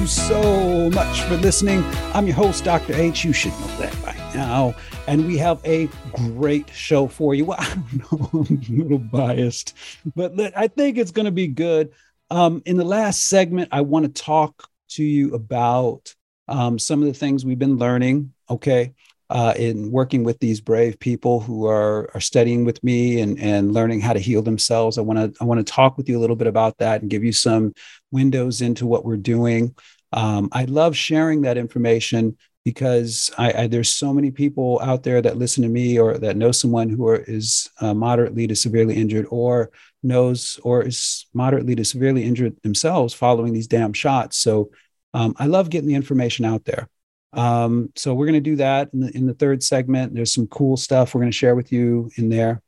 You so much for listening. I'm your host, Dr. H. You should know that by now. And we have a great show for you. Well, I don't know, I'm a little biased, but I think it's going to be good. Um, in the last segment, I want to talk to you about um, some of the things we've been learning. Okay uh, in working with these brave people who are are studying with me and and learning how to heal themselves. I want to I want to talk with you a little bit about that and give you some windows into what we're doing. Um, I love sharing that information because I, I, there's so many people out there that listen to me or that know someone who are, is uh, moderately to severely injured or knows or is moderately to severely injured themselves following these damn shots. So um, I love getting the information out there. Um, so we're going to do that in the, in the third segment. There's some cool stuff we're going to share with you in there.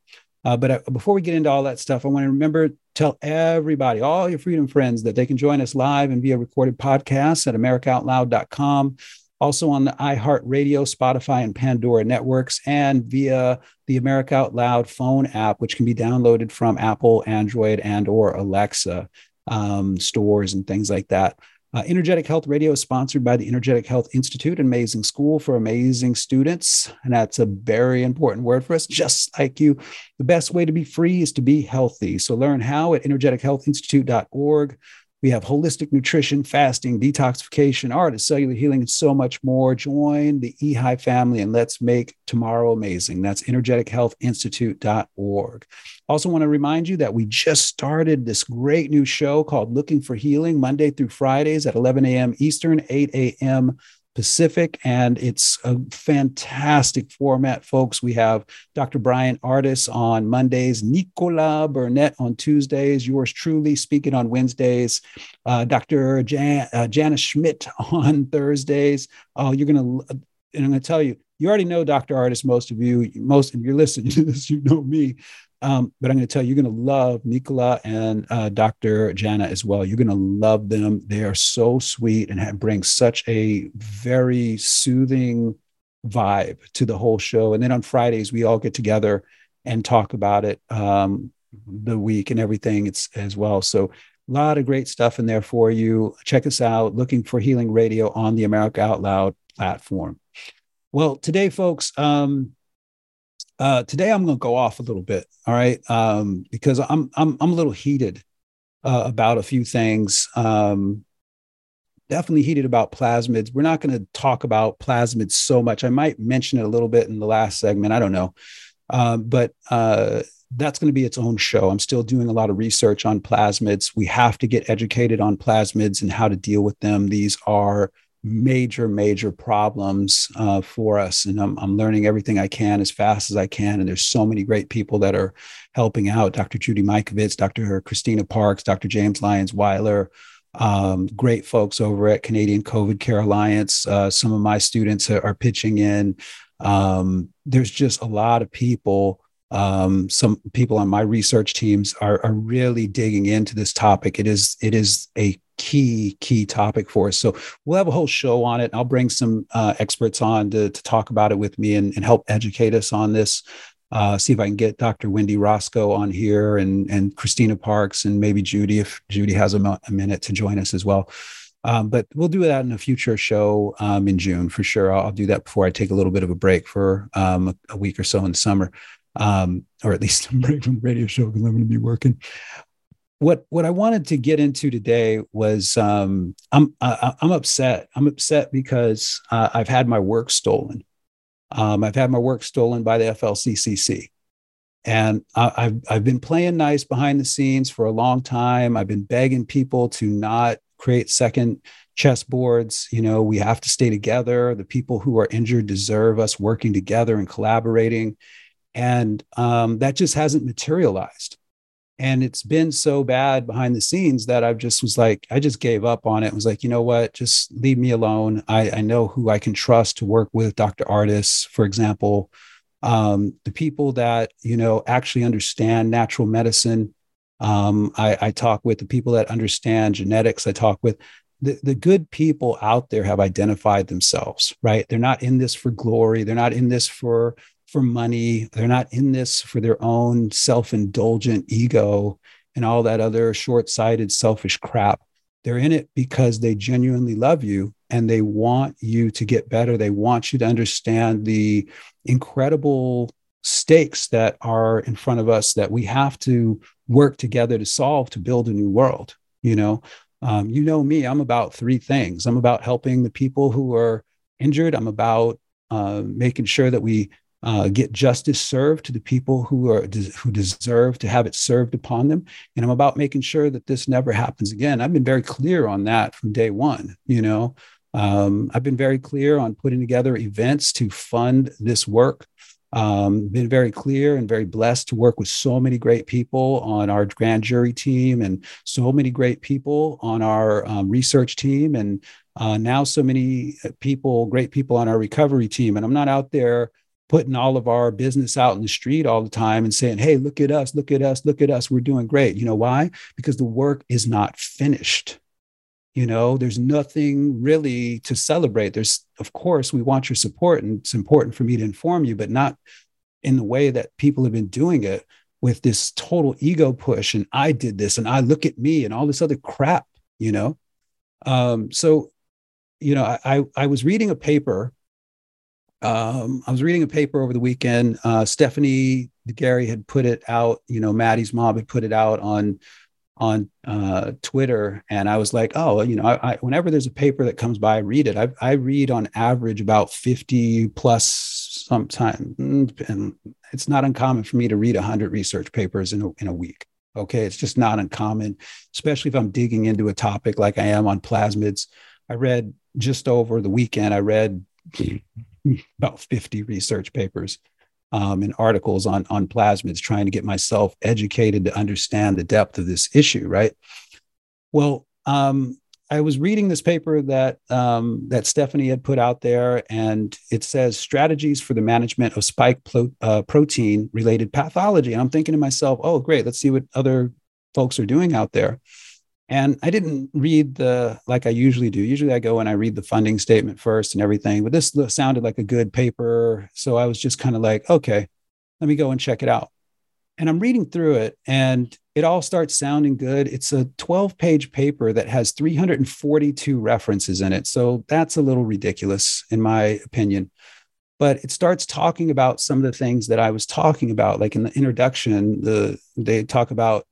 Uh, but uh, before we get into all that stuff, I want to remember tell everybody, all your freedom friends, that they can join us live and via recorded podcasts at americaoutloud.com. Also on the iHeartRadio, Spotify, and Pandora networks, and via the America Out Loud phone app, which can be downloaded from Apple, Android, and or Alexa um, stores and things like that. Uh, Energetic Health Radio is sponsored by the Energetic Health Institute, an amazing school for amazing students. And that's a very important word for us, just like you. The best way to be free is to be healthy. So learn how at energetichealthinstitute.org. We have holistic nutrition, fasting, detoxification, art, cellular healing, and so much more. Join the EHI family and let's make tomorrow amazing. That's energetichealthinstitute.org. Also, want to remind you that we just started this great new show called Looking for Healing, Monday through Fridays at 11 a.m. Eastern, 8 a.m. Pacific. And it's a fantastic format, folks. We have Dr. Bryan Ardis on Mondays, Nicola Burnett on Tuesdays, yours truly speaking on Wednesdays, uh, Dr. Jan- uh, Janice Schmidt on Thursdays. Oh, you're going to, and I'm going to tell you, you already know Dr. Ardis, most of you, most of you listening to this, you know me. Um, but I'm going to tell you, you're going to love Nicola and uh, Dr. Jana as well. You're going to love them. They are so sweet and have, bring such a very soothing vibe to the whole show. And then on Fridays, we all get together and talk about it, um, the week and everything it's as well. So a lot of great stuff in there for you. Check us out, looking for Healing Radio on the America Out Loud platform. Well, today, folks, um, uh, today I'm going to go off a little bit, all right, um, because I'm I'm I'm a little heated uh, about a few things. Um, definitely heated about plasmids. We're not going to talk about plasmids so much. I might mention it a little bit in the last segment. I don't know, um, but uh, that's going to be its own show. I'm still doing a lot of research on plasmids. We have to get educated on plasmids and how to deal with them. These are major, major problems uh, for us. And I'm, I'm learning everything I can as fast as I can. And there's so many great people that are helping out Dr. Judy Mikovits, Dr. Christina Parks, Dr. James Lyons Weiler. Um, great folks over at Canadian COVID Care Alliance. Uh, some of my students are, are pitching in. Um, there's just a lot of people um, some people on my research teams are, are really digging into this topic. It is it is a key key topic for us. So we'll have a whole show on it. I'll bring some uh, experts on to, to talk about it with me and, and help educate us on this. Uh, see if I can get Dr. Wendy Roscoe on here and and Christina Parks and maybe Judy if Judy has a, mo- a minute to join us as well. Um, but we'll do that in a future show um, in June for sure. I'll, I'll, do that before I take a little bit of a break for um, a, a, week or so in the summer um, or at least a break from the radio show because I'm going to be working. What what I wanted to get into today was um, I'm I, I'm upset. I'm upset because uh, I've had my work stolen. Um, I've had my work stolen by the FLCCC, and I, I've I've been playing nice behind the scenes for a long time. I've been begging people to not create second chessboards. You know, we have to stay together. The people who are injured deserve us working together and collaborating. And um, that just hasn't materialized. And it's been so bad behind the scenes that I've just was like, I just gave up on it. I was like, you know what? Just leave me alone. I, I know who I can trust to work with Dr. Ardis, for example. Um, the people that, you know, actually understand natural medicine. Um, I, I talk with the people that understand genetics. I talk with the, the good people out there have identified themselves, right? They're not in this for glory. They're not in this for for money. They're not in this for their own self indulgent ego and all that other short sighted, selfish crap. They're in it because they genuinely love you and they want you to get better. They want you to understand the incredible stakes that are in front of us that we have to work together to solve to build a new world. You know, um, you know me, I'm about three things. I'm about helping the people who are injured. I'm about uh, making sure that we uh, get justice served to the people who are who deserve to have it served upon them. And i'm about making sure that this never happens again. I've been very clear on that from day one you know? Um, i've been very clear on putting together events to fund this work. Um, been very clear and very blessed to work with so many great people on our grand jury team and so many great people on our um, research team and uh, now so many people great people on our recovery team. And i'm not out there putting all of our business out in the street all the time and saying, hey, look at us, look at us, look at us. We're doing great. You know why? Because the work is not finished. You know, there's nothing really to celebrate. There's, of course, we want your support, and it's important for me to inform you, but not in the way that people have been doing it with this total ego push. And I did this, and I look at me, and all this other crap, you know? Um, so, you know, I, I was reading a paper um, I was reading a paper over the weekend. Uh, Stephanie Gary had put it out. You know, Maddie's mom had put it out on on uh, Twitter, and I was like, oh, you know, I, I, whenever there's a paper that comes by, I read it. I, I read on average about fifty plus sometimes, and it's not uncommon for me to read hundred research papers in a, in a week. Okay, it's just not uncommon, especially if I'm digging into a topic like I am on plasmids. I read just over the weekend. I read about 50 research papers um, and articles on, on plasmids, trying to get myself educated to understand the depth of this issue, right? Well, um, I was reading this paper that um, that Stephanie had put out there, and it says strategies for the management of spike uh, protein related pathology. And I'm thinking to myself, oh, great, let's see what other folks are doing out there. And I didn't read the like I usually do. Usually I go and I read the funding statement first and everything, but this sounded like a good paper. So I was just kind of like, okay, let me go and check it out. And I'm reading through it and it all starts sounding good. It's a 12 page paper that has 342 references in it. So that's a little ridiculous, in my opinion. But it starts talking about some of the things that I was talking about, like in the introduction, the they talk about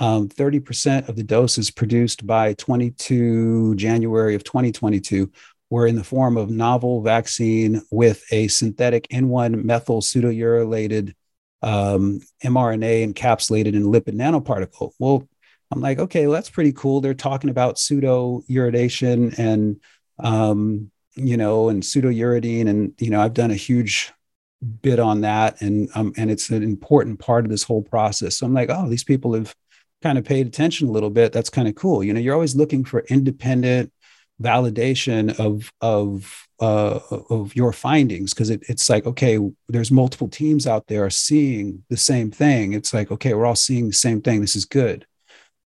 um, 30% of the doses produced by 22 January of 2022 were in the form of novel vaccine with a synthetic N1 methyl pseudouracil um, mRNA encapsulated in lipid nanoparticle. Well, I'm like, okay, well, that's pretty cool. They're talking about pseudo pseudouridation and, um, you know, and pseudouridine. And, you know, I've done a huge bit on that. And, um, and it's an important part of this whole process. So I'm like, oh, these people have kind of paid attention a little bit, that's kind of cool. You know, you're always looking for independent validation of of uh, of your findings because it, it's like okay there's multiple teams out there seeing the same thing. It's like okay we're all seeing the same thing. This is good.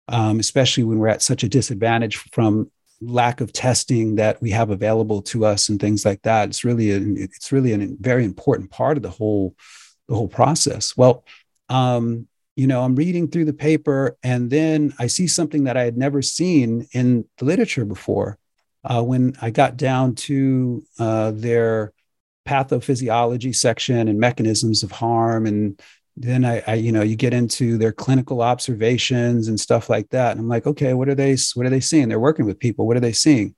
Um, especially when we're at such a disadvantage from lack of testing that we have available to us and things like that. It's really a, it's really a very important part of the whole the whole process. Well um, you know, I'm reading through the paper and then I see something that I had never seen in the literature before. Uh, when I got down to uh, their pathophysiology section and mechanisms of harm, and then I, I, you know, you get into their clinical observations and stuff like that. And I'm like, okay, what are they? What are they seeing? They're working with people. What are they seeing?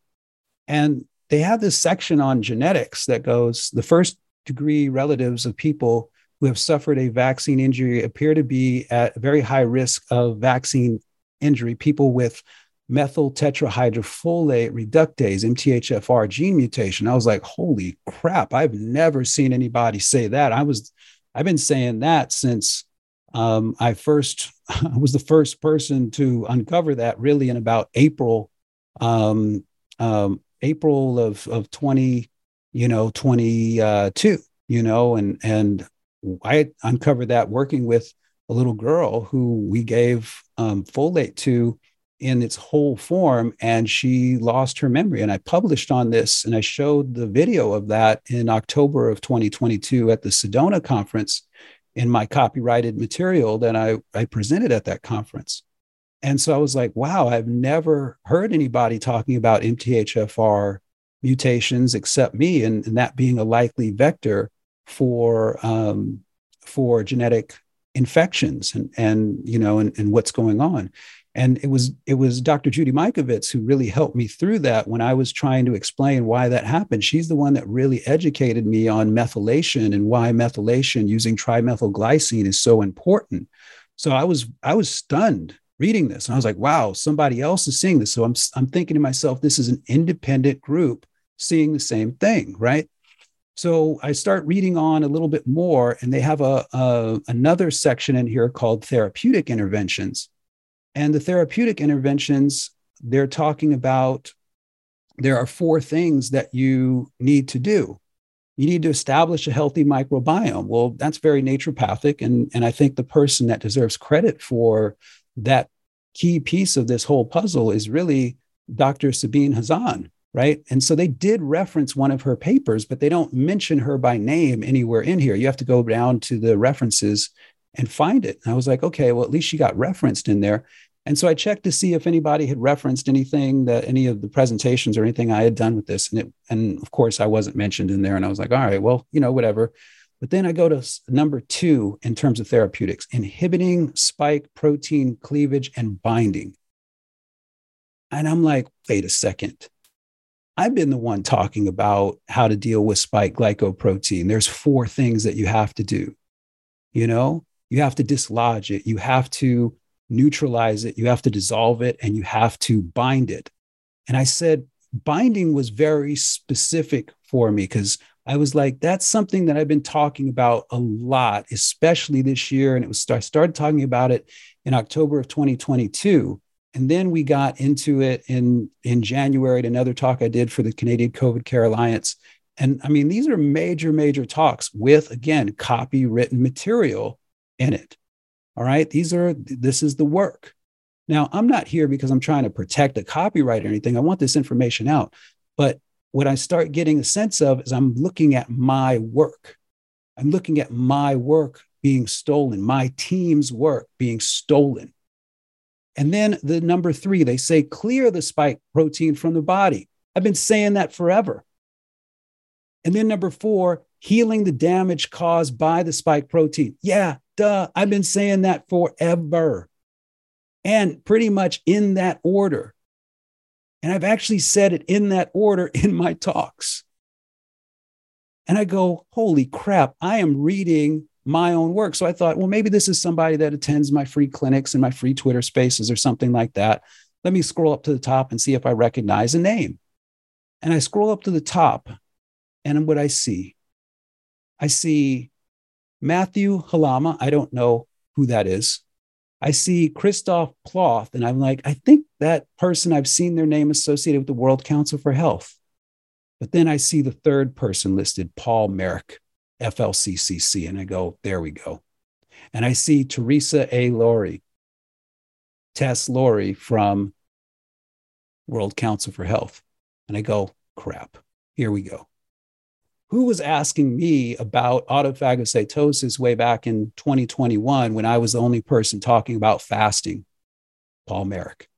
And they have this section on genetics that goes the first degree relatives of people who have suffered a vaccine injury appear to be at very high risk of vaccine injury. People with methyl tetrahydrofolate reductase, MTHFR gene mutation. I was like, holy crap, I've never seen anybody say that. I was, I've been saying that since um, I first I was the first person to uncover that really in about April, um, um, April of, of 20, you know, 22, you know, and, and I uncovered that working with a little girl who we gave um, folate to in its whole form and she lost her memory. And i published on this and i showed the video of that in october of 2022 at the sedona conference in my copyrighted material that i, I presented at that conference. And so i was like wow i've never heard anybody talking about mthfr mutations except me and, and that being a likely vector for um, for genetic infections and and you know and, and what's going on. And it was it was dr judy mikovits who really helped me through that when i was trying to explain why that happened. She's the one that really educated me on methylation and why methylation using trimethylglycine is so important. So i was i was stunned reading this. And i was like wow somebody else is seeing this. So i'm i'm thinking to myself this is an independent group seeing the same thing right so I start reading on a little bit more, and they have a, a, another section in here called therapeutic interventions. And the therapeutic interventions, they're talking about there are four things that you need to do. You need to establish a healthy microbiome. Well, that's very naturopathic. And, and I think the person that deserves credit for that key piece of this whole puzzle is really Dr. Sabine Hazan, right? And so they did reference one of her papers, but they don't mention her by name anywhere in here. You have to go down to the references and find it. And I was like, okay, well, at least she got referenced in there. And so I checked to see if anybody had referenced anything that any of the presentations or anything I had done with this. And it, and of course I wasn't mentioned in there. And I was like, all right, well, you know, whatever. But then I go to number two in terms of therapeutics, inhibiting spike protein cleavage and binding. And I'm like, wait a second. I've been the one talking about how to deal with spike glycoprotein. There's four things that you have to do. You know, you have to dislodge it, you have to neutralize it, you have to dissolve it, and you have to bind it. And I said, binding was very specific for me because I was like, that's something that I've been talking about a lot, especially this year. And it was I started talking about it in October of 2022. And then we got into it in, in January at another talk I did for the Canadian COVID Care Alliance. And I mean, these are major, major talks with, again, copywritten material in it. All right. These are, this is the work. Now, I'm not here because I'm trying to protect a copyright or anything. I want this information out. But what I start getting a sense of is I'm looking at my work. I'm looking at my work being stolen, my team's work being stolen. And then the number three, they say clear the spike protein from the body. I've been saying that forever. And then number four, healing the damage caused by the spike protein. Yeah, duh. I've been saying that forever. And pretty much in that order. And I've actually said it in that order in my talks. And I go, holy crap, I am reading my own work. So I thought, well, maybe this is somebody that attends my free clinics and my free Twitter spaces or something like that. Let me scroll up to the top and see if I recognize a name. And I scroll up to the top, and what I see, I see Matthew Halama. I don't know who that is. I see Christof Plothe, and I'm like, I think that person, I've seen their name associated with the World Council for Health. But then I see the third person listed, Paul Marik. FLCCC. And I go, there we go. And I see Theresa A. Lawrie, Tess Lawrie from World Council for Health. And I go, crap, here we go. Who was asking me about autophagocytosis way back in 2021 when I was the only person talking about fasting? Paul Marik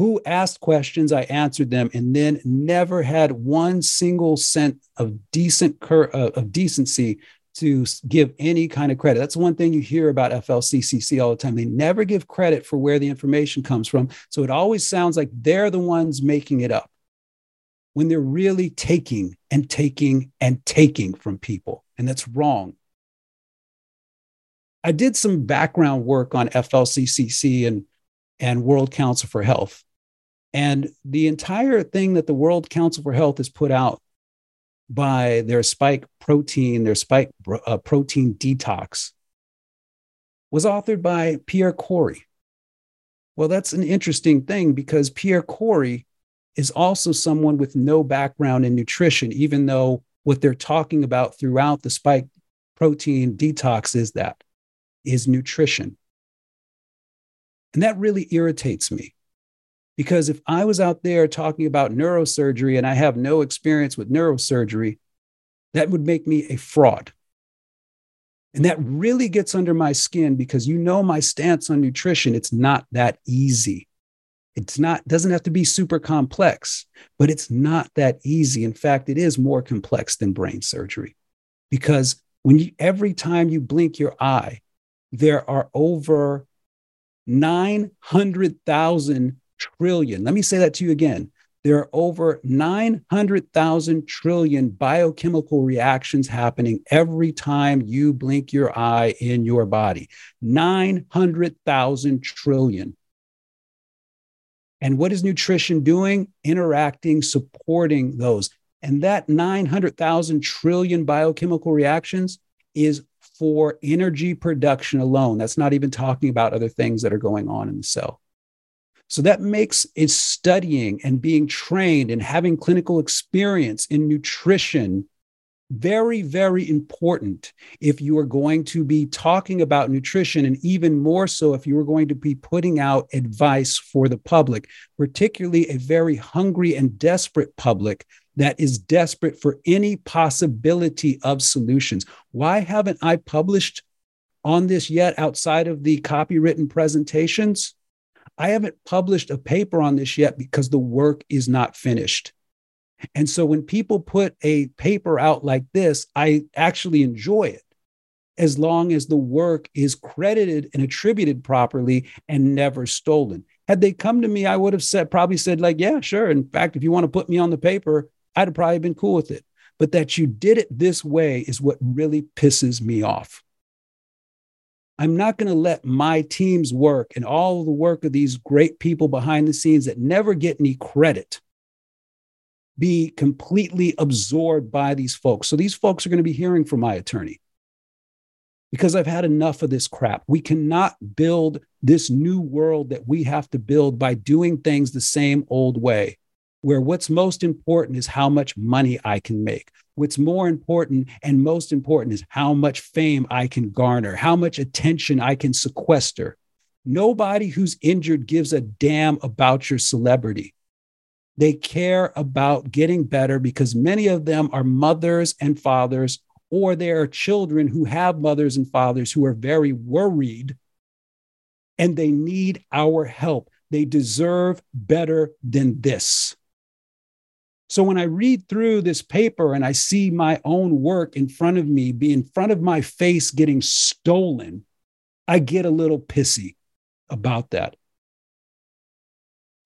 who asked questions, I answered them, and then never had one single cent of decent cur- uh, of decency to give any kind of credit. That's one thing you hear about FLCCC all the time. They never give credit for where the information comes from. So it always sounds like they're the ones making it up when they're really taking and taking and taking from people. And that's wrong. I did some background work on FLCCC and and World Council for Health. And the entire thing that the World Council for Health has put out by their spike protein, their spike uh, protein detox, was authored by Pierre Kory. Well, that's an interesting thing because Pierre Kory is also someone with no background in nutrition, even though what they're talking about throughout the spike protein detox is that is nutrition. And that really irritates me because if I was out there talking about neurosurgery and I have no experience with neurosurgery, that would make me a fraud. And that really gets under my skin because you know my stance on nutrition. It's not that easy. It's not, doesn't have to be super complex, but it's not that easy. In fact, it is more complex than brain surgery because when you, every time you blink your eye, there are over 900,000 trillion. Let me say that to you again. There are over 900,000 trillion biochemical reactions happening every time you blink your eye in your body. 900,000 trillion. And what is nutrition doing? Interacting, supporting those. And that 900,000 trillion biochemical reactions is for energy production alone. That's not even talking about other things that are going on in the cell. So that makes is studying and being trained and having clinical experience in nutrition very, very important if you are going to be talking about nutrition, and even more so if you are going to be putting out advice for the public, particularly a very hungry and desperate public that is desperate for any possibility of solutions. Why haven't I published on this yet outside of the copywritten presentations? I haven't published a paper on this yet because the work is not finished. And so when people put a paper out like this, I actually enjoy it as long as the work is credited and attributed properly and never stolen. Had they come to me, I would have said, probably said, like, yeah, sure. In fact, if you want to put me on the paper, I'd have probably been cool with it. But that you did it this way is what really pisses me off. I'm not going to let my team's work and all the work of these great people behind the scenes that never get any credit be completely absorbed by these folks. So these folks are going to be hearing from my attorney because I've had enough of this crap. We cannot build this new world that we have to build by doing things the same old way, where what's most important is how much money I can make. What's more important and most important is how much fame I can garner, how much attention I can sequester. Nobody who's injured gives a damn about your celebrity. They care about getting better because many of them are mothers and fathers, or they are children who have mothers and fathers who are very worried and they need our help. They deserve better than this. So when I read through this paper and I see my own work in front of me, be in front of my face getting stolen, I get a little pissy about that.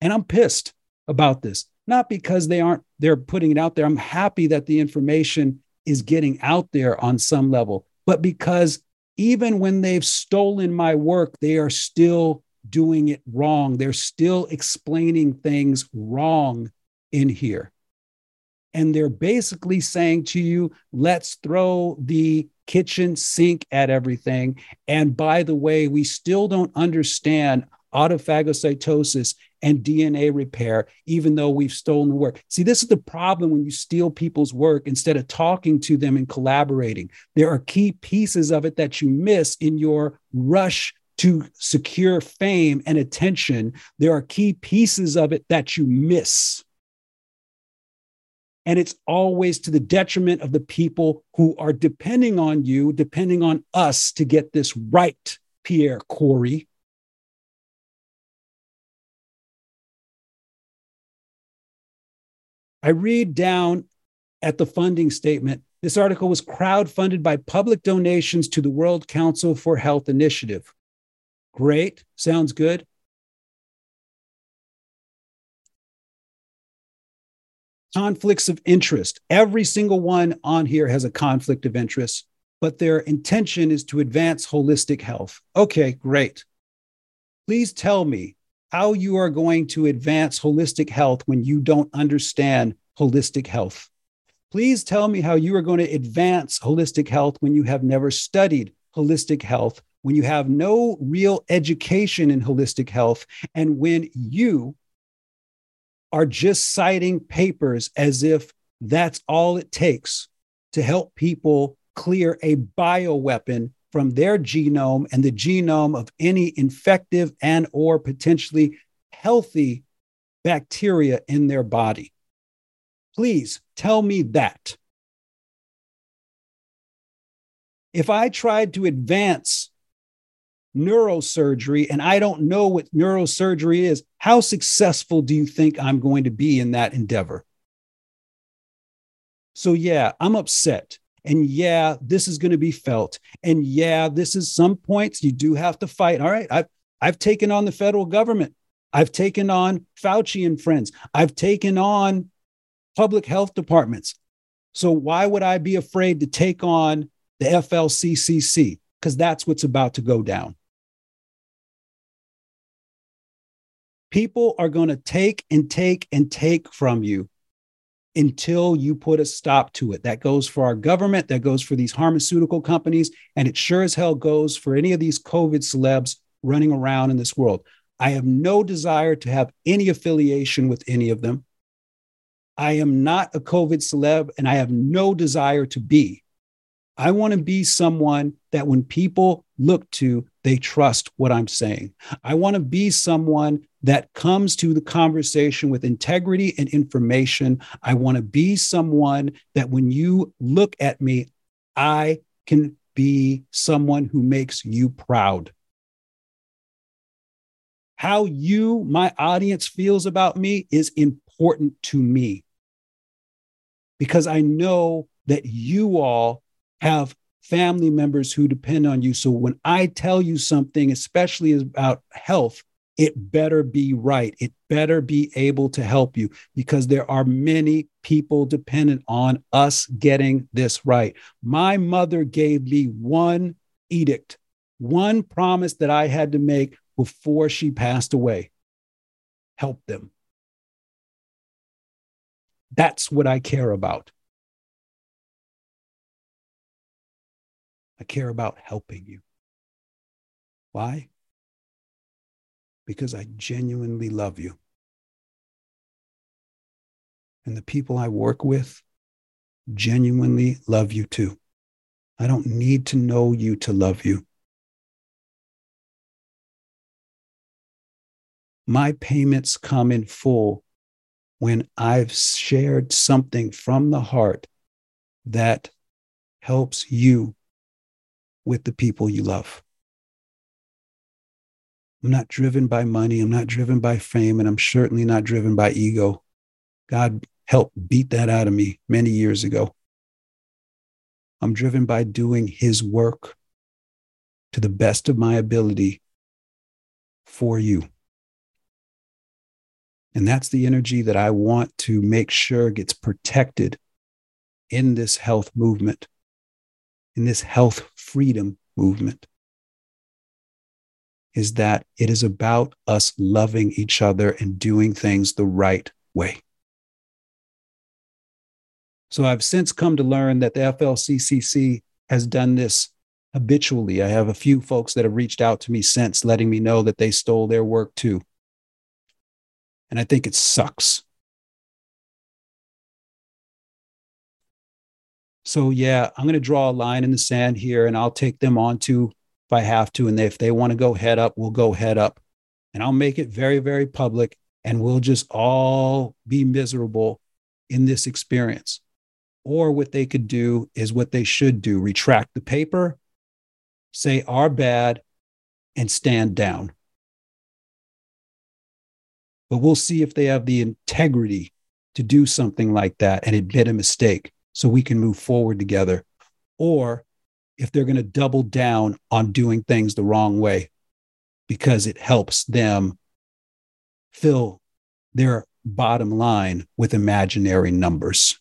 And I'm pissed about this, not because they aren't they're putting it out there. I'm happy that the information is getting out there on some level, but because even when they've stolen my work, they are still doing it wrong. They're still explaining things wrong in here and they're basically saying to you, let's throw the kitchen sink at everything. And by the way, we still don't understand autophagocytosis and DNA repair, even though we've stolen the work. See, this is the problem when you steal people's work instead of talking to them and collaborating. There are key pieces of it that you miss in your rush to secure fame and attention. There are key pieces of it that you miss. And it's always to the detriment of the people who are depending on you, depending on us to get this right, Pierre Kory. I read down at the funding statement. This article was crowdfunded by public donations to the World Council for Health Initiative. Great. Sounds good. Conflicts of interest. Every single one on here has a conflict of interest, but their intention is to advance holistic health. Okay, great. Please tell me how you are going to advance holistic health when you don't understand holistic health. Please tell me how you are going to advance holistic health when you have never studied holistic health, when you have no real education in holistic health, and when you are just citing papers as if that's all it takes to help people clear a bioweapon from their genome and the genome of any infective and or potentially healthy bacteria in their body. Please tell me that. If I tried to advance neurosurgery and I don't know what neurosurgery is, how successful do you think I'm going to be in that endeavor? So, yeah, I'm upset. And yeah, this is going to be felt. And yeah, this is some points you do have to fight. All right. I've, I've taken on the federal government. I've taken on Fauci and friends. I've taken on public health departments. So why would I be afraid to take on the FLCCC? Because that's what's about to go down. People are going to take and take and take from you until you put a stop to it. That goes for our government, that goes for these pharmaceutical companies, and it sure as hell goes for any of these COVID celebs running around in this world. I have no desire to have any affiliation with any of them. I am not a COVID celeb and I have no desire to be. I want to be someone that when people look to, they trust what I'm saying. I want to be someone that comes to the conversation with integrity and information. I want to be someone that when you look at me, I can be someone who makes you proud. How you, my audience, feels about me is important to me because I know that you all have family members who depend on you. So when I tell you something, especially about health, it better be right. It better be able to help you because there are many people dependent on us getting this right. My mother gave me one edict, one promise that I had to make before she passed away help them. That's what I care about. I care about helping you. Why? Because I genuinely love you. And the people I work with genuinely love you too. I don't need to know you to love you. My payments come in full when I've shared something from the heart that helps you with the people you love. I'm not driven by money. I'm not driven by fame. And I'm certainly not driven by ego. God helped beat that out of me many years ago. I'm driven by doing his work to the best of my ability for you. And that's the energy that I want to make sure gets protected in this health movement in this health freedom movement is that it is about us loving each other and doing things the right way. So I've since come to learn that the FLCCC has done this habitually. I have a few folks that have reached out to me since letting me know that they stole their work too. And I think it sucks. So yeah, I'm going to draw a line in the sand here, and I'll take them on to if I have to. And if they want to go head up, we'll go head up, and I'll make it very, very public, and we'll just all be miserable in this experience. Or what they could do is what they should do: retract the paper, say our bad, and stand down. But we'll see if they have the integrity to do something like that and admit a mistake so we can move forward together. Or if they're going to double down on doing things the wrong way because it helps them fill their bottom line with imaginary numbers.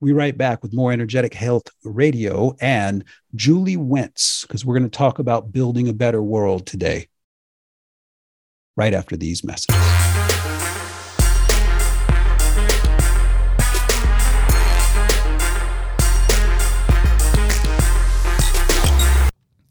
We write back with more energetic health radio and Julie Wentz, because we're going to talk about building a better world today. right after these messages.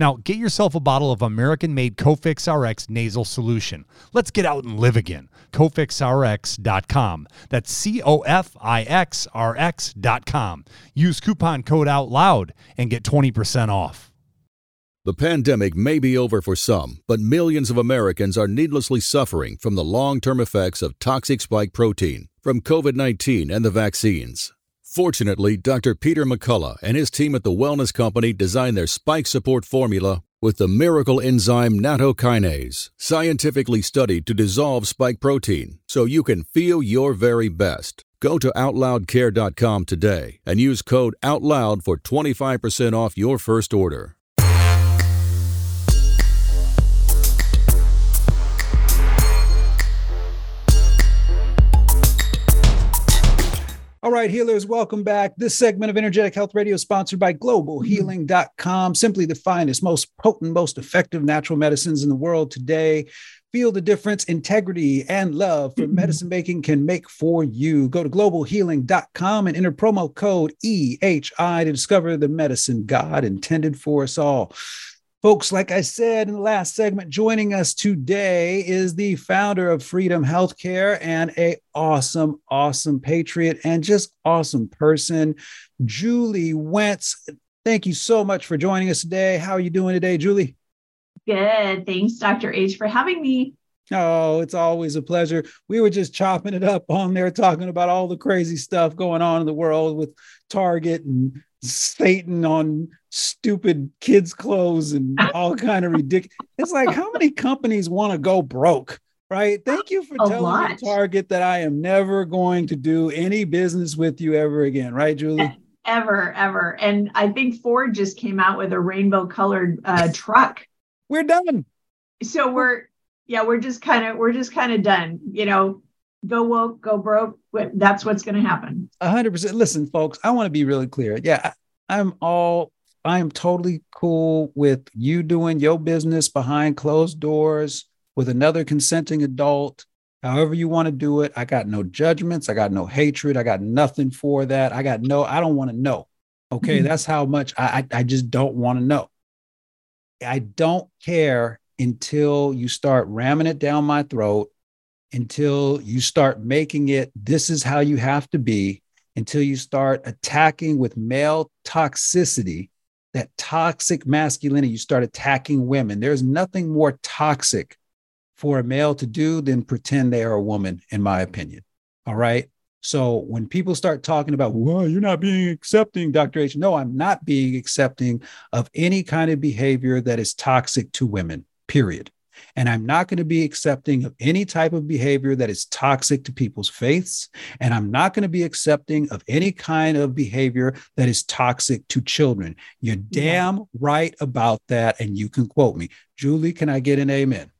Now, get yourself a bottle of American made Cofix RX nasal solution. Let's get out and live again. CofixRx.com. That's C O F I X R X.com. Use coupon code OUTLOUD and get 20% off. The pandemic may be over for some, but millions of Americans are needlessly suffering from the long term effects of toxic spike protein from COVID 19 and the vaccines. Fortunately, Dr. Peter McCullough and his team at the Wellness Company designed their spike support formula with the miracle enzyme nattokinase, scientifically studied to dissolve spike protein so you can feel your very best. Go to OutLoudCare.com today and use code OUTLOUD for 25% off your first order. All right, healers, welcome back. This segment of Energetic Health Radio is sponsored by globalhealing.com, simply the finest, most potent, most effective natural medicines in the world today. Feel the difference integrity and love for mm-hmm. medicine making can make for you. Go to globalhealing.com and enter promo code EHI to discover the medicine God intended for us all. Folks, like I said in the last segment, joining us today is the founder of Freedom Healthcare and a awesome, awesome patriot and just awesome person, Julie Wentz. Thank you so much for joining us today. How are you doing today, Julie? Good. Thanks, Dr. H, for having me. Oh, it's always a pleasure. We were just chopping it up on there, talking about all the crazy stuff going on in the world with Target and Satan on stupid kids' clothes and all kind of ridiculous. It's like how many companies want to go broke, right? Thank you for A telling lot. Target that I am never going to do any business with you ever again, right, Julie? Ever, ever. And I think Ford just came out with a rainbow colored uh, truck. We're done. So we're, yeah, we're just kind of, we're just kind of done. You know, go woke, go broke. That's what's going to happen. A hundred percent. Listen, folks, I want to be really clear. Yeah, I, I'm all I am totally cool with you doing your business behind closed doors with another consenting adult. However you want to do it. I got no judgments. I got no hatred. I got nothing for that. I got no, I don't want to know. Okay. Mhm. That's how much I, I, I just don't want to know. I don't care until you start ramming it down my throat, until you start making it, this is how you have to be, until you start attacking with male toxicity, that toxic masculinity, you start attacking women. There's nothing more toxic for a male to do than pretend they are a woman, in my opinion. All right. So when people start talking about, well, you're not being accepting, Dr. H, no, I'm not being accepting of any kind of behavior that is toxic to women, period. And I'm not going to be accepting of any type of behavior that is toxic to people's faiths. And I'm not going to be accepting of any kind of behavior that is toxic to children. You're damn right about that. And you can quote me. Julie, can I get an amen?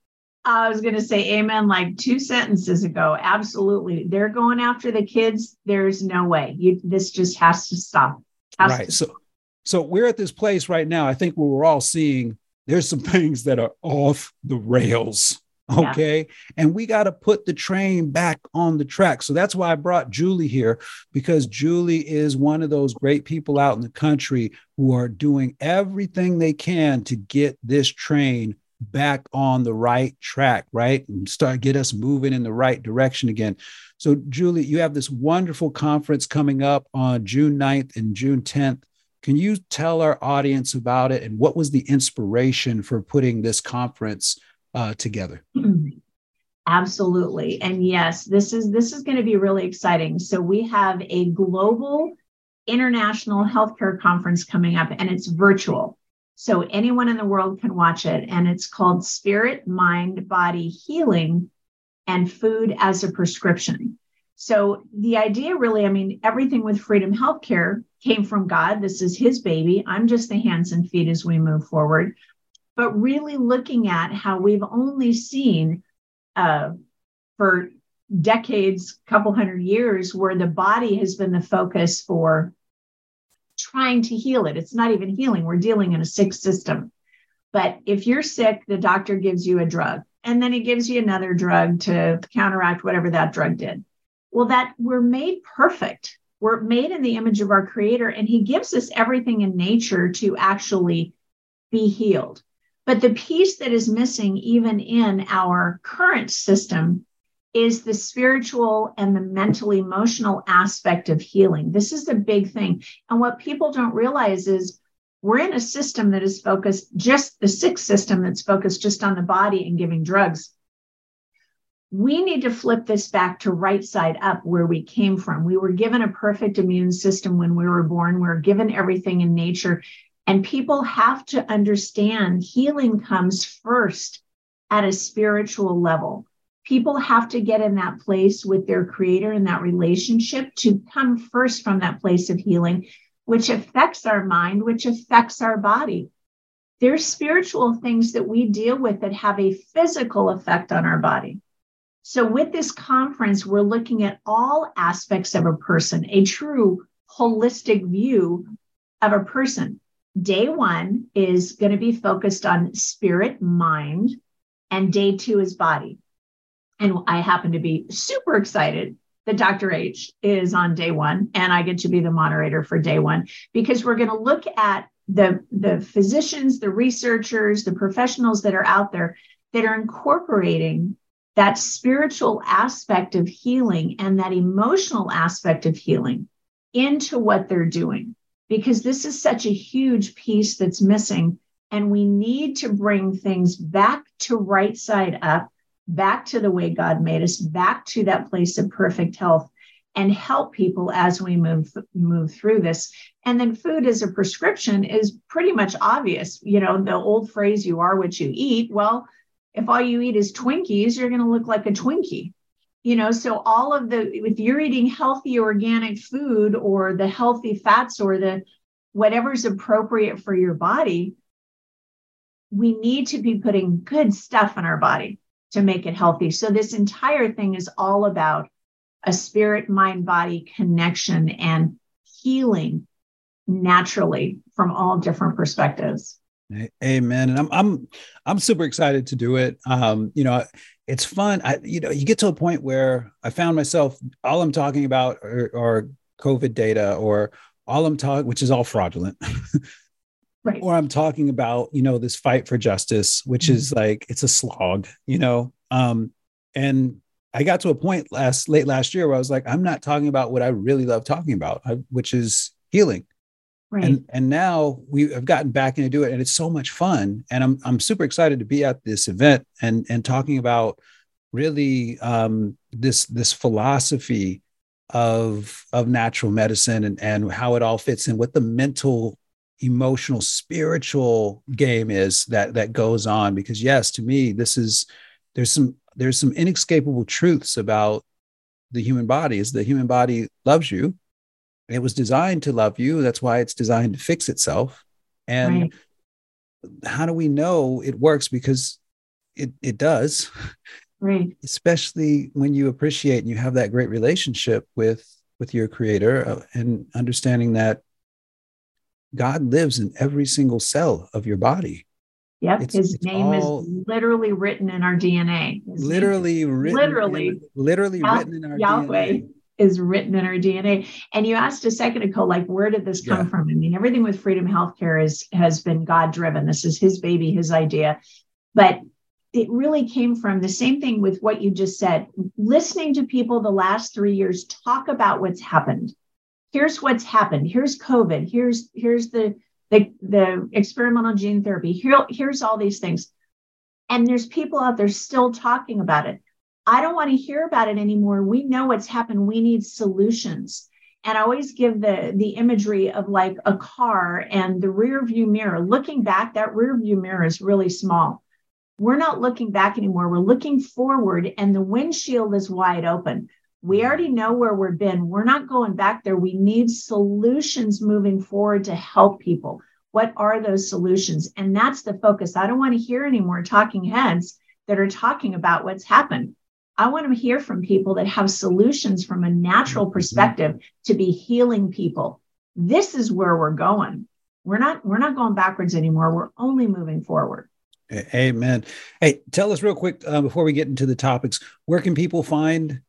I was going to say amen like two sentences ago. Absolutely. They're going after the kids. There's no way. You, this just has to stop. Has right. to So, so we're at this place right now. I think where we're all seeing there's some things that are off the rails. Yeah. Okay. And we got to put the train back on the track. So that's why I brought Julie here because Julie is one of those great people out in the country who are doing everything they can to get this train back on the right track, right? And start get us moving in the right direction again. So, Julie, you have this wonderful conference coming up on June 9th and June 10th. Can you tell our audience about it and what was the inspiration for putting this conference uh, together? Absolutely. And yes, this is this is going to be really exciting. So we have a global international healthcare conference coming up and it's virtual. So anyone in the world can watch it and it's called Spirit Mind Body Healing and food as a prescription. So the idea really, I mean, everything with Freedom Healthcare came from God. This is his baby. I'm just the hands and feet as we move forward. But really looking at how we've only seen uh, for decades, couple hundred years, where the body has been the focus for trying to heal it. It's not even healing, we're dealing in a sick system. But if you're sick, the doctor gives you a drug and then he gives you another drug to counteract whatever that drug did. Well, that we're made perfect. We're made in the image of our creator, and he gives us everything in nature to actually be healed. But the piece that is missing, even in our current system, is the spiritual and the mental emotional aspect of healing. This is the big thing. And what people don't realize is we're in a system that is focused just the sick system that's focused just on the body and giving drugs we need to flip this back to right side up where we came from. We were given a perfect immune system when we were born. We we're given everything in nature. And people have to understand healing comes first at a spiritual level. People have to get in that place with their creator and that relationship to come first from that place of healing, which affects our mind, which affects our body. There's spiritual things that we deal with that have a physical effect on our body. So, with this conference, we're looking at all aspects of a person, a true holistic view of a person. Day one is going to be focused on spirit, mind, and day two is body. And I happen to be super excited that Dr. H is on day one, and I get to be the moderator for day one because we're going to look at the, the physicians, the researchers, the professionals that are out there that are incorporating that spiritual aspect of healing and that emotional aspect of healing into what they're doing. Because this is such a huge piece that's missing and we need to bring things back to right side up back to the way god made us back to that place of perfect health and help people as we move move through this. And then food as a prescription is pretty much obvious. You know the old phrase you are what you eat. Well if all you eat is Twinkies, you're going to look like a Twinkie. You know, so all of the, if you're eating healthy organic food or the healthy fats or the whatever's appropriate for your body, we need to be putting good stuff in our body to make it healthy. So this entire thing is all about a spirit, mind, body connection and healing naturally from all different perspectives. Amen. And I'm I'm I'm super excited to do it. Um, you know, it's fun. I you know, you get to a point where I found myself all I'm talking about are, are COVID data or all I'm talking, which is all fraudulent. right. Or I'm talking about, you know, this fight for justice, which mm-hmm. is like it's a slog, you know. Um, and I got to a point last late last year where I was like, I'm not talking about what I really love talking about, which is healing Right. And and now we have gotten back into do it, and it's so much fun. And I'm I'm super excited to be at this event and and talking about really um, this this philosophy of of natural medicine and and how it all fits in, what the mental, emotional, spiritual game is that that goes on. Because yes, to me, this is there's some there's some inescapable truths about the human body. Is the human body loves you it was designed to love you. That's why it's designed to fix itself. And right. how do we know it works? Because it, it does. Right. Especially when you appreciate and you have that great relationship with with your creator uh, and understanding that God lives in every single cell of your body. Yep, it's, his it's name is literally written in our DNA. His literally written, literally, literally written in our Yahweh. DNA is written in our DNA. And you asked a second ago, like, where did this come yeah. from? I mean, everything with Freedom Healthcare is has been God driven. This is His baby, His idea, but it really came from the same thing with what you just said. Listening to people the last three years talk about what's happened. Here's what's happened. Here's COVID. Here's here's the the, the experimental gene therapy. Here, here's all these things. And there's people out there still talking about it. I don't want to hear about it anymore. We know what's happened. We need solutions. And I always give the the imagery of like a car and the rear view mirror. Looking back, that rear view mirror is really small. we're not looking back anymore. We're looking forward, and the windshield is wide open. We mm. already know where we've been. We're not going back there. We need solutions moving forward to help people. What are those solutions? And that's the focus. I don't want to hear any more talking heads that are talking about what's happened. I want to hear from people that have solutions from a natural mm-hmm. perspective to be healing people. This is where we're going. We're not we're not going backwards anymore. We're only moving forward. Amen. Hey, tell us real quick uh, before we get into the topics. Where can people find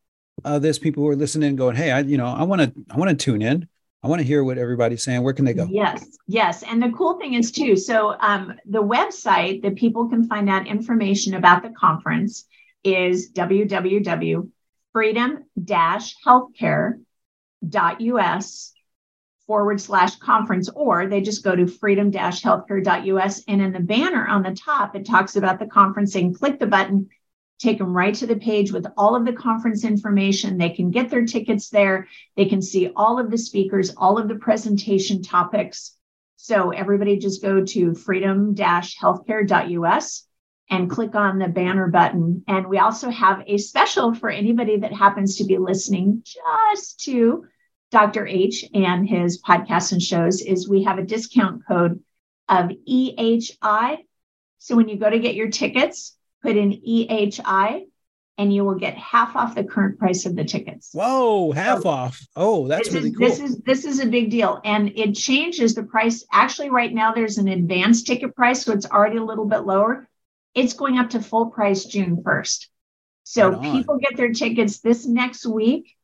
uh, this? People who are listening, going, "Hey, I you know I want to I want to tune in. I want to hear what everybody's saying. Where can they go?" Yes, yes. And the cool thing is too. So um, the website that people can find out information about the conference is www.freedom-healthcare.us forward slash conference, or they just go to freedom healthcare.us. And in the banner on the top, it talks about the conference click the button, take them right to the page with all of the conference information. They can get their tickets there. They can see all of the speakers, all of the presentation topics. So everybody just go to freedom healthcare.us and click on the banner button. And we also have a special for anybody that happens to be listening just to Dr. H and his podcasts and shows is we have a discount code of EHI. So when you go to get your tickets, put in EHI and you will get half off the current price of the tickets. Whoa, half so off. Oh, that's really is, cool. This is this is a big deal. And it changes the price. Actually, right now there's an advanced ticket price, so it's already a little bit lower. It's going up to full price June 1st. So right people get their tickets this next week.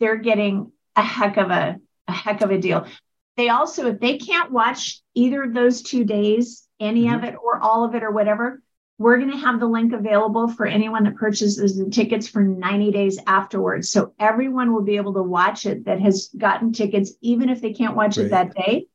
They're getting a heck of a, a heck of a deal. They also, if they can't watch either of those two days, any mm-hmm. of it or all of it or whatever, we're going to have the link available for anyone that purchases the tickets for 90 days afterwards. So everyone will be able to watch it that has gotten tickets, even if they can't watch Great. it that day,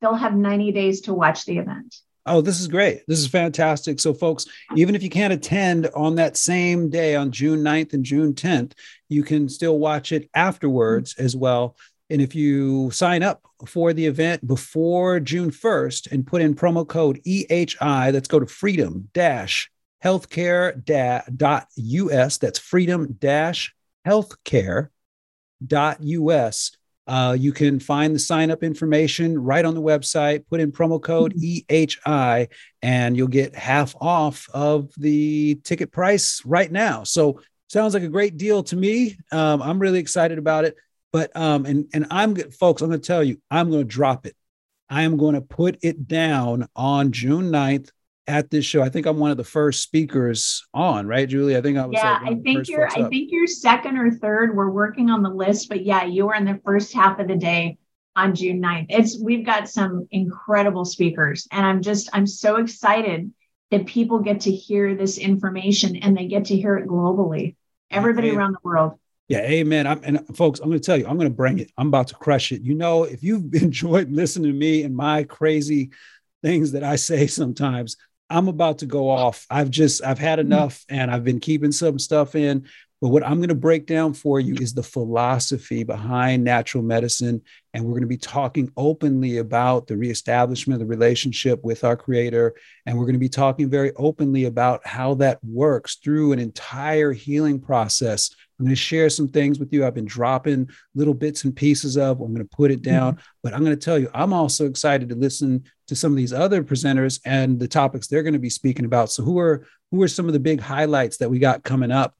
they'll have 90 days to watch the event. Oh, this is great. This is fantastic. So, folks, even if you can't attend on that same day on June 9th and June 10th, you can still watch it afterwards mm-hmm. as well. And if you sign up for the event before June 1st and put in promo code EHI, let's go to freedom dash healthcare.us. That's freedom dash healthcare.us uh, you can find the sign up information right on the website. Put in promo code mm-hmm. EHI and you'll get half off of the ticket price right now. So sounds like a great deal to me. Um, I'm really excited about it. But um, and and I'm folks, I'm going to tell you, I'm going to drop it. I am going to put it down on June 9th at this show. I think I'm one of the first speakers on, right, Julie? I think I was. Yeah, I think you're. I think you're second or third. We're working on the list, but yeah, you were in the first half of the day on June 9th. It's we've got some incredible speakers, and I'm just I'm so excited that people get to hear this information and they get to hear it globally. Everybody amen. around the world. Yeah, amen. I'm, and folks, I'm going to tell you, I'm going to bring it. I'm about to crush it. You know, if you've enjoyed listening to me and my crazy things that I say sometimes, I'm about to go off. I've just I've had mm-hmm. enough and I've been keeping some stuff in. But what I'm going to break down for you is the philosophy behind natural medicine. And we're going to be talking openly about the reestablishment of the relationship with our creator. And we're going to be talking very openly about how that works through an entire healing process. I'm going to share some things with you. I've been dropping little bits and pieces of. I'm going to put it down, mm-hmm. but I'm going to tell you, I'm also excited to listen to some of these other presenters and the topics they're going to be speaking about. So who are who are some of the big highlights that we got coming up?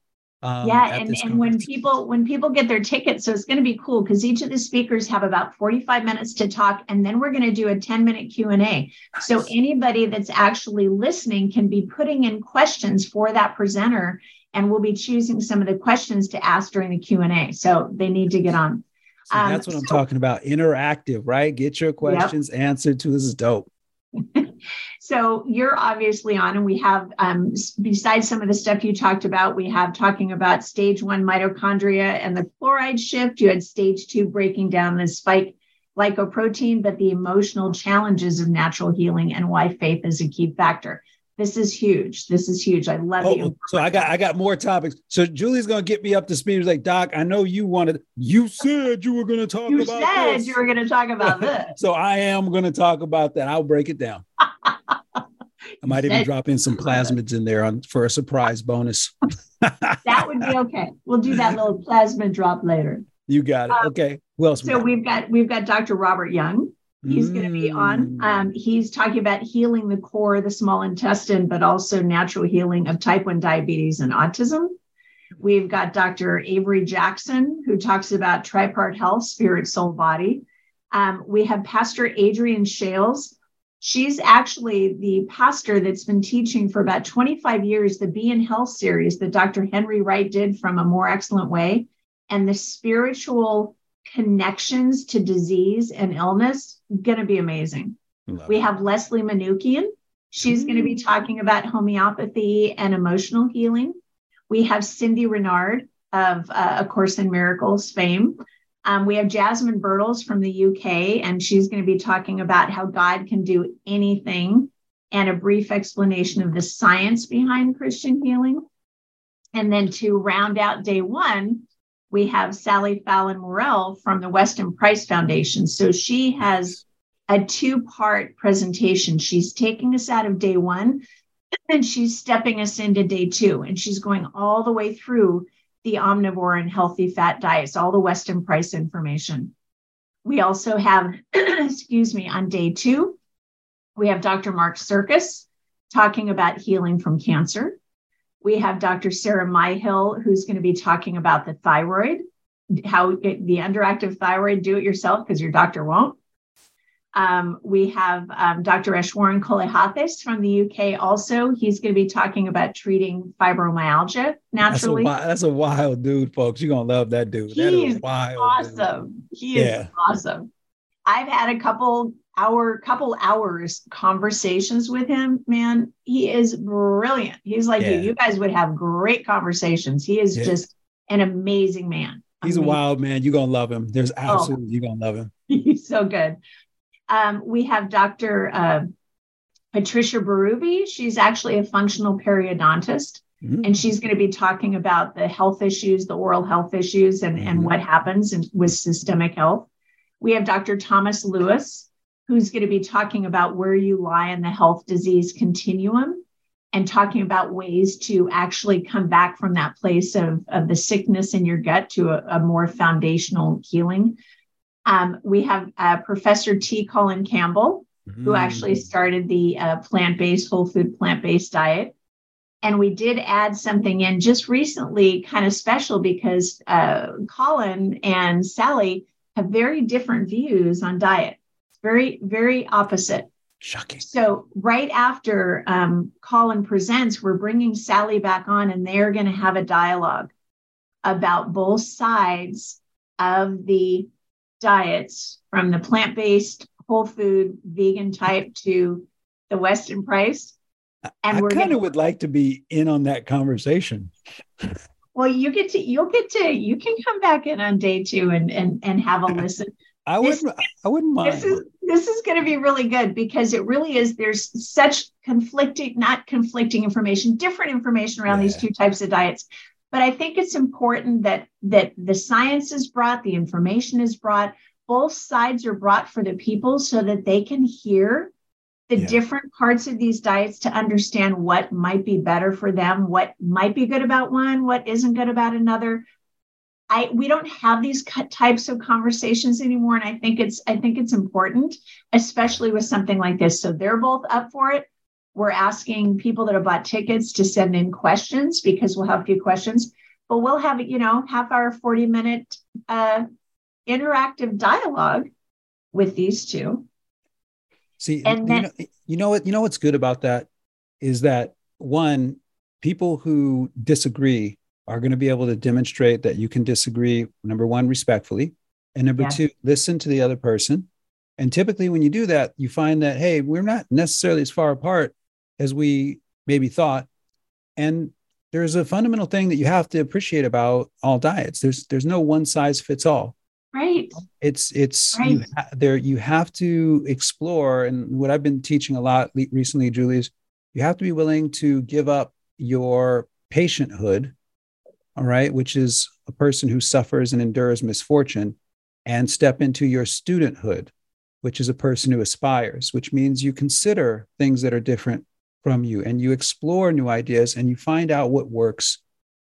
Um, yeah, and, and when people when people get their tickets, so it's going to be cool because each of the speakers have about 45 minutes to talk, and then we're going to do a 10 minute Q and A. So anybody that's actually listening can be putting in questions for that presenter, and we'll be choosing some of the questions to ask during the Q and A. So they need to get on. So um, that's what I'm talking about. Interactive, right? Get your questions yep. answered to this is dope. so you're obviously on, and we have, um, besides some of the stuff you talked about, we have talking about stage one mitochondria and the chloride shift. You had stage two breaking down the spike glycoprotein, but the emotional challenges of natural healing and why faith is a key factor. This is huge. This is huge. I love oh, you. So I got I got more topics. So Julie's gonna get me up to speed. He's like, Doc, I know you wanted. You said you were gonna talk you about. Said this. you were gonna talk about this. so I am gonna talk about that. I'll break it down. I might even drop in some plasmids in there on for a surprise bonus. that would be okay. We'll do that little plasmid drop later. You got it. Um, okay. Else? So we have got we've got Dr. Robert Young. He's mm. going to be on. Um, he's talking about healing the core, the small intestine, but also natural healing of type 1 diabetes and autism. We've got Dr. Avery Jackson, who talks about tripart health, spirit, soul, body. Um, we have Pastor Adrian Shales. She's actually the pastor that's been teaching for about 25 years the Be in Health series that Dr. Henry Wright did from A More Excellent Way. And the spiritual connections to disease and illness going to be amazing. Love we have Leslie Manukian. She's going to be talking about homeopathy and emotional healing. We have Cindy Renard of uh, A Course in Miracles fame. Um, we have Jasmine Birtles from the UK, and she's going to be talking about how God can do anything and a brief explanation of the science behind Christian healing. And then to round out day one, we have Sally Fallon Morell from the Weston Price Foundation. So she has a two part presentation. She's taking us out of day one and she's stepping us into day two. And she's going all the way through the omnivore and healthy fat diets, all the Weston Price information. We also have, excuse me, on day two, we have Dr. Mark Sircus talking about healing from cancer. We have Dr. Sarah Myhill, who's going to be talking about the thyroid, how the underactive thyroid, do it yourself because your doctor won't. Um, we have um, Dr. Eshwaran Kolehathis from the UK also. He's going to be talking about treating fibromyalgia naturally. That's a, that's a wild dude, folks. You're going to love that dude. He's that is wild. Awesome. Dude. He is yeah. awesome. I've had a couple hour couple hours conversations with him man he is brilliant he's like yeah. you you guys would have great conversations he is yeah. just an amazing man he's amazing. a wild man you're gonna love him there's oh. absolutely oh, you're gonna love him he's so good um, we have dr uh, patricia Berube. she's actually a functional periodontist mm-hmm. and she's going to be talking about the health issues the oral health issues and, mm-hmm. and what happens in, with systemic health we have dr thomas lewis who's going to be talking about where you lie in the health disease continuum and talking about ways to actually come back from that place of, of the sickness in your gut to a, a more foundational healing. Um, we have uh, Professor T. Colin Campbell, mm. who actually started the uh, plant based, whole food, plant based diet. And we did add something in just recently, kind of special because uh, Colin and Sally have very different views on diet very, very opposite. Shocking. So, right after um, Colin presents, we're bringing Sally back on, and they're going to have a dialogue about both sides of the diets from the plant based, whole food, vegan type to the Weston Price. And I kind of would like to be in on that conversation. Well, you get to you'll get to you can come back in on day two and and and have a listen. I wouldn't. I wouldn't mind. This is this is going to be really good because it really is. There's such conflicting, not conflicting information, different information around yeah. these two types of diets. But I think it's important that that the science is brought, the information is brought, both sides are brought for the people so that they can hear the yeah. different parts of these diets to understand what might be better for them, what might be good about one, what isn't good about another I we don't have these types of conversations anymore, and I think it's I think it's important, especially with something like this. So they're both up for it. We're asking people that have bought tickets to send in questions because we'll have a few questions, but we'll have you know half hour, forty minute uh, interactive dialogue with these two. See, and then, you know, you know what you know what's good about that is that one people who disagree are going to be able to demonstrate that you can disagree, number one, respectfully, and number yeah. two, listen to the other person. And typically, when you do that, you find that, hey, we're not necessarily as far apart as we maybe thought. And there's a fundamental thing that you have to appreciate about all diets. There's there's no one size fits all. Right. It's it's right. you ha- there you have to explore, and what I've been teaching a lot recently, Julie, is you have to be willing to give up your patienthood all right, which is a person who suffers and endures misfortune, and step into your studenthood, which is a person who aspires, which means you consider things that are different from you and you explore new ideas and you find out what works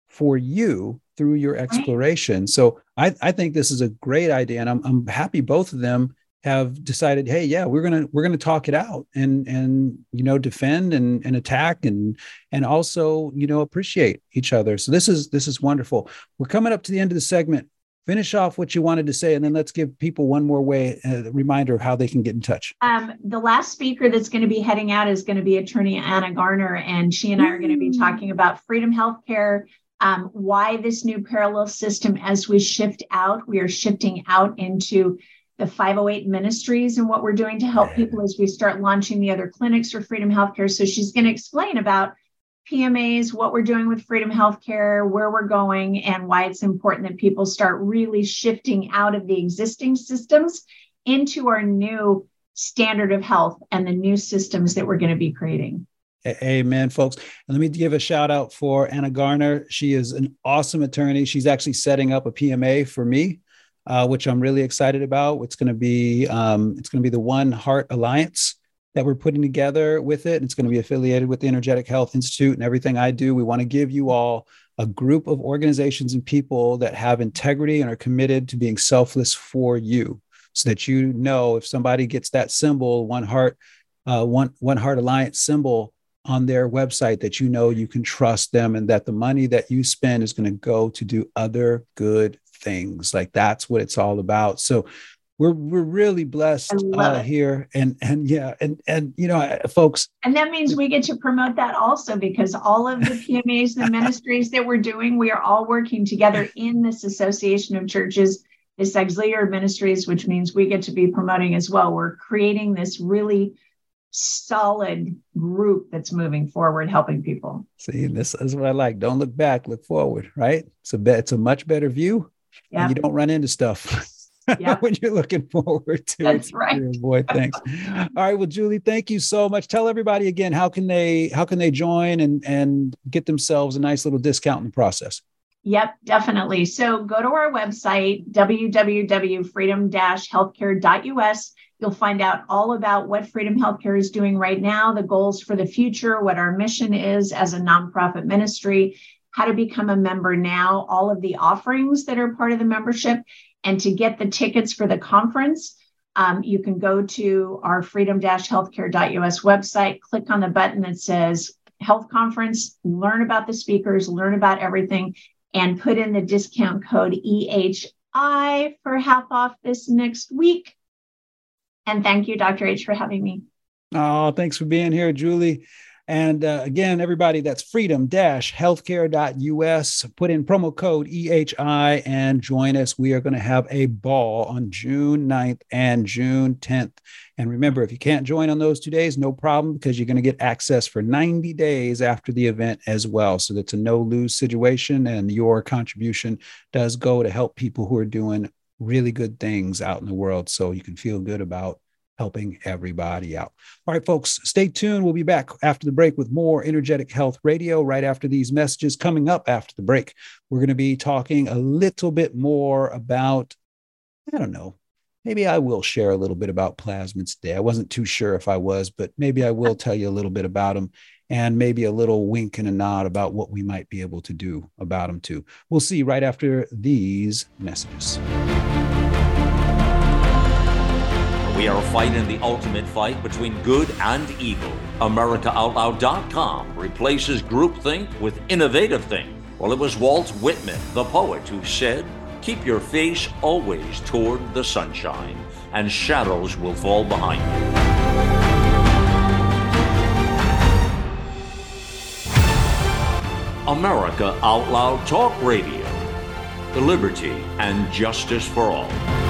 for you through your exploration. So I, I think this is a great idea. And I'm, I'm happy both of them have decided, hey, yeah, we're gonna we're gonna talk it out and and you know defend and and attack and and also you know appreciate each other. So this is this is wonderful. We're coming up to the end of the segment. Finish off what you wanted to say, and then let's give people one more way a reminder of how they can get in touch. Um, the last speaker that's going to be heading out is going to be Attorney Anna Garner, and she and I are going to be talking about Freedom Healthcare um, why this new parallel system as we shift out we are shifting out into the 508 ministries and what we're doing to help people as we start launching the other clinics for freedom healthcare so she's going to explain about pmas what we're doing with freedom healthcare where we're going and why it's important that people start really shifting out of the existing systems into our new standard of health and the new systems that we're going to be creating Amen, folks. And let me give a shout out for Anna Garner. She is an awesome attorney. She's actually setting up a PMA for me, uh, which I'm really excited about. It's going to be um, it's going to be the One Heart Alliance that we're putting together with it. It's going to be affiliated with the Energetic Health Institute and everything I do. We want to give you all a group of organizations and people that have integrity and are committed to being selfless for you, so that you know if somebody gets that symbol, One Heart, uh, One One Heart Alliance symbol on their website that you know you can trust them and that the money that you spend is going to go to do other good things like that's what it's all about. So we're we're really blessed uh, here and and yeah and and you know folks and that means we get to promote that also because all of the pmas and ministries that we're doing we are all working together in this association of churches this auxiliary ministries which means we get to be promoting as well. We're creating this really solid group that's moving forward helping people. See this is what i like. Don't look back look forward right? It's a be- it's a much better view yeah you don't run into stuff yep. when you're looking forward to that's it right boy thanks all right well julie thank you so much tell everybody again how can they how can they join and and get themselves a nice little discount in the process Yep, definitely. So go to our website, www.freedom-healthcare.us. You'll find out all about what Freedom Healthcare is doing right now, the goals for the future, what our mission is as a nonprofit ministry, how to become a member now, all of the offerings that are part of the membership. And to get the tickets for the conference, um, you can go to our freedom healthcare.us website, click on the button that says Health Conference, learn about the speakers, learn about everything, and put in the discount code EHI for half off this next week. And thank you, Dr. H, for having me. Oh, thanks for being here, Julie. And uh, again, everybody, that's freedom healthcare.us. Put in promo code EHI and join us. We are going to have a ball on June 9th and June 10th. And remember, if you can't join on those two days, no problem because you're going to get access for 90 days after the event as well. So that's a no lose situation. And your contribution does go to help people who are doing really good things out in the world. So you can feel good about helping everybody out. All right, folks, stay tuned. We'll be back after the break with more Energetic Health Radio right after these messages. Coming up after the break, we're going to be talking a little bit more about, I don't know, maybe I will share a little bit about plasmids today. I wasn't too sure if I was, but maybe I will tell you a little bit about them and maybe a little wink and a nod about what we might be able to do about them too. We'll see right after these messages. We are fighting the ultimate fight between good and evil. AmericaOutloud.com replaces groupthink with innovative think. Well, it was Walt Whitman, the poet, who said, Keep your face always toward the sunshine, and shadows will fall behind you. America Out Loud Talk Radio. The liberty and justice for all.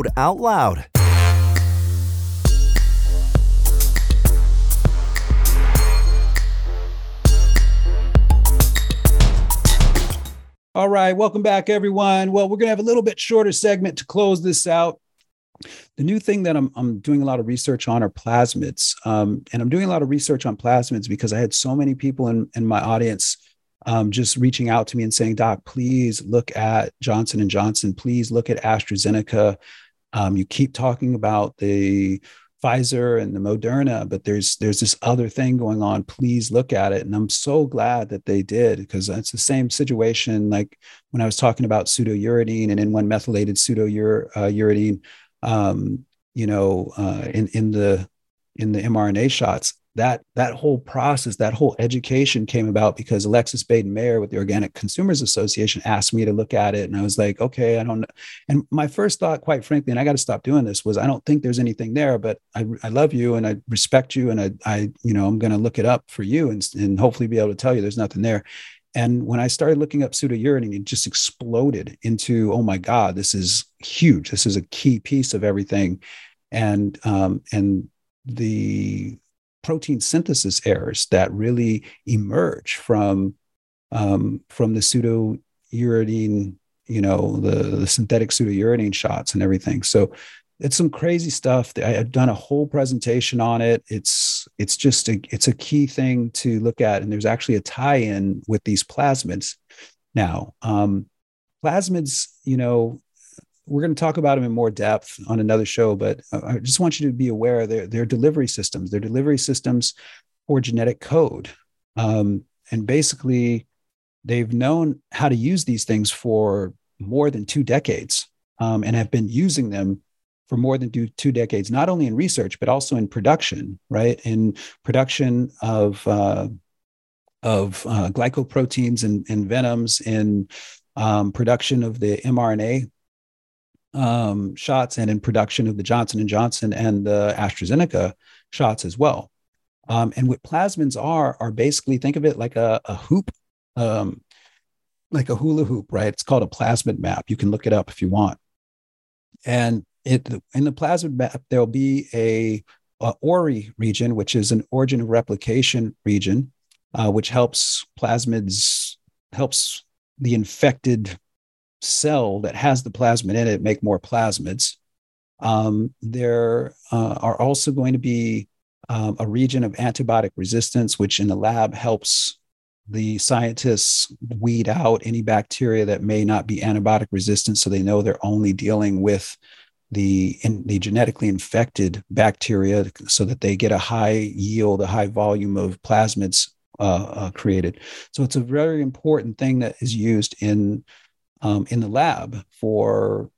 out loud. All right, welcome back, everyone. Well, we're going to have a little bit shorter segment to close this out. The new thing that I'm, I'm doing a lot of research on are plasmids. Um, and I'm doing a lot of research on plasmids because I had so many people in, in my audience um, just reaching out to me and saying, Doc, please look at Johnson and Johnson. Please look at AstraZeneca. Um, you keep talking about the Pfizer and the Moderna, but there's there's this other thing going on. Please look at it. And I'm so glad that they did because it's the same situation like when I was talking about pseudouridine and N1 methylated pseudouridine, uh, um, you know, uh, in in the in the mRNA shots that that whole process, that whole education came about because Alexis Baden Mayer with the Organic Consumers Association asked me to look at it, and I was like, okay, I don't. know. And my first thought, quite frankly, and I got to stop doing this, was I don't think there's anything there, but I, I love you and I respect you, and I, I you know, I'm going to look it up for you and and hopefully be able to tell you there's nothing there. And when I started looking up pseudouridine, it just exploded into, oh my God, this is huge. This is a key piece of everything. And um, and the protein synthesis errors that really emerge from um, from the pseudo uridine, you know, the, the synthetic pseudo uridine shots and everything. So it's some crazy stuff. I have done a whole presentation on it. It's it's just a it's a key thing to look at, and there's actually a tie-in with these plasmids. Now, um, plasmids, you know, we're going to talk about them in more depth on another show, but I just want you to be aware they're, they're delivery systems. They're delivery systems for genetic code. Um, and basically, they've known how to use these things for more than two decades um, and have been using them for more than two, two decades, not only in research, but also in production, right? In production of, uh, of uh, glycoproteins and, and venoms, in um, production of the mRNA um, shots and in production of the Johnson and Johnson and the AstraZeneca shots as well. Um, and what plasmids are are basically think of it like a, a hoop, um, like a hula hoop, right? It's called a plasmid map. You can look it up if you want. And it in the plasmid map there'll be a, a ORI region, which is an origin of replication region, uh, which helps plasmids helps the infected cell that has the plasmid in it make more plasmids. Um, there uh, are also going to be um, a region of antibiotic resistance, which in the lab helps the scientists weed out any bacteria that may not be antibiotic resistant, so they know they're only dealing with the in, the genetically infected bacteria, so that they get a high yield, a high volume of plasmids uh, uh, created. So it's a very important thing that is used in um, in the lab for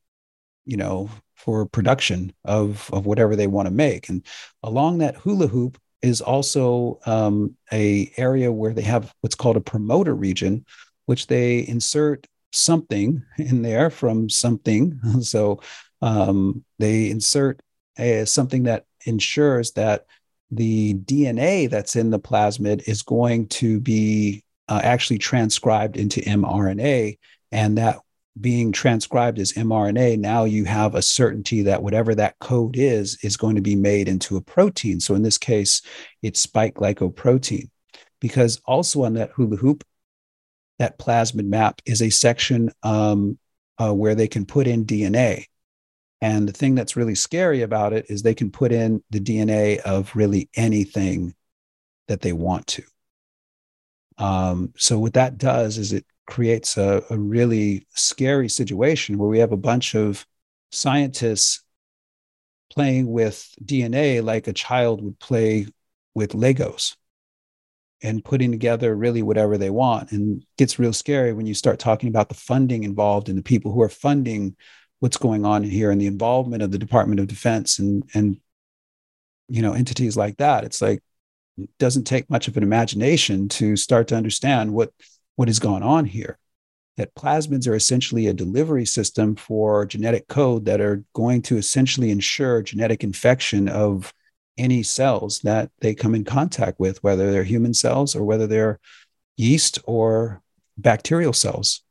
you know for production of of whatever they want to make. And along that hula hoop is also um, a area where they have what's called a promoter region which they insert something in there from something. So um, they insert a, something that ensures that the dna that's in the plasmid is going to be uh, actually transcribed into mrna and that being transcribed as mRNA, now you have a certainty that whatever that code is, is going to be made into a protein. So in this case, it's spike glycoprotein. Because also on that hula hoop, that plasmid map is a section um, uh, where they can put in DNA. And the thing that's really scary about it is they can put in the DNA of really anything that they want to. Um, so what that does is it creates a, a really scary situation where we have a bunch of scientists playing with DNA like a child would play with Legos and putting together really whatever they want. And gets real scary when you start talking about the funding involved and the people who are funding what's going on here and the involvement of the Department of Defense and and you know entities like that. It's like it doesn't take much of an imagination to start to understand what what has gone on here. That plasmids are essentially a delivery system for genetic code that are going to essentially ensure genetic infection of any cells that they come in contact with, whether they're human cells or whether they're yeast or bacterial cells.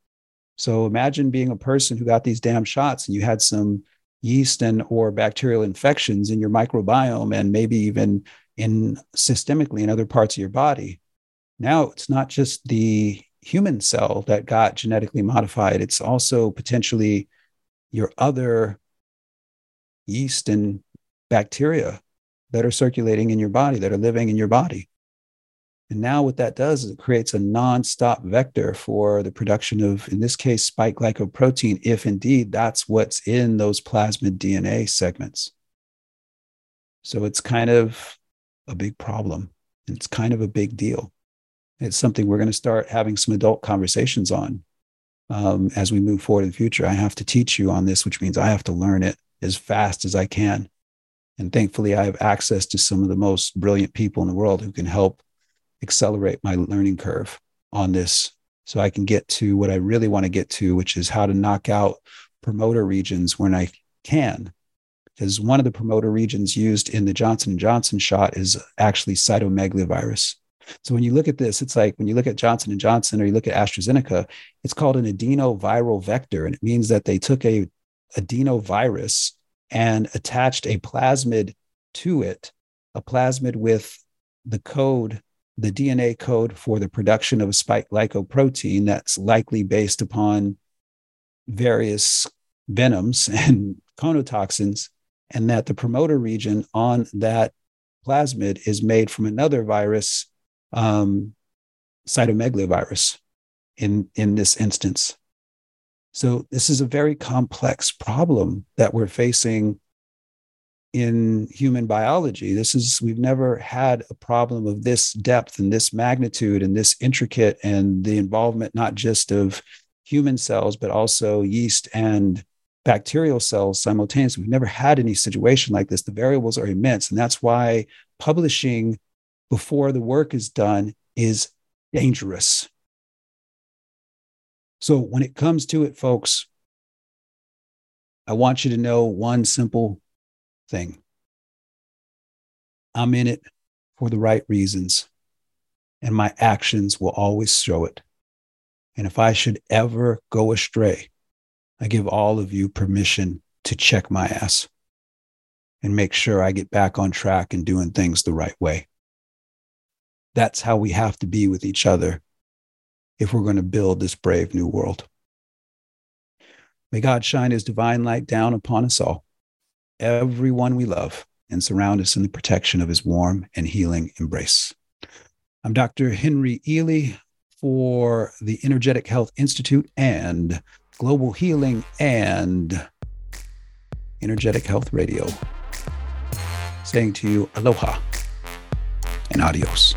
So imagine being a person who got these damn shots and you had some yeast and or bacterial infections in your microbiome and maybe even in systemically in other parts of your body. Now it's not just the human cell that got genetically modified. It's also potentially your other yeast and bacteria that are circulating in your body, that are living in your body. And now what that does is it creates a non-stop vector for the production of, in this case, spike glycoprotein, if indeed that's what's in those plasmid DNA segments. So it's kind of a big problem. It's kind of a big deal. It's something we're going to start having some adult conversations on um, as we move forward in the future. I have to teach you on this, which means I have to learn it as fast as I can. And thankfully, I have access to some of the most brilliant people in the world who can help accelerate my learning curve on this so I can get to what I really want to get to, which is how to knock out promoter regions when I can. Because one of the promoter regions used in the Johnson & Johnson shot is actually cytomegalovirus. So when you look at this, it's like when you look at Johnson & Johnson or you look at AstraZeneca, it's called an adenoviral vector. And it means that they took a adenovirus and attached a plasmid to it, a plasmid with the code, the DNA code for the production of a spike glycoprotein that's likely based upon various venoms and conotoxins, and that the promoter region on that plasmid is made from another virus, um, cytomegalovirus, in, in this instance. So this is a very complex problem that we're facing in human biology. This is we've never had a problem of this depth and this magnitude and this intricate and the involvement not just of human cells but also yeast and bacterial cells simultaneously. We've never had any situation like this. The variables are immense and that's why publishing before the work is done is dangerous so when it comes to it, folks, I want you to know one simple thing I'm in it for the right reasons, and my actions will always show it. And if I should ever go astray, I give all of you permission to check my ass and make sure I get back on track and doing things the right way. That's how we have to be with each other if we're going to build this brave new world. May God shine his divine light down upon us all, everyone we love, and surround us in the protection of his warm and healing embrace. I'm Dr. Henry Ely for the Energetic Health Institute and Global Healing and Energetic Health Radio, saying to you aloha and adios.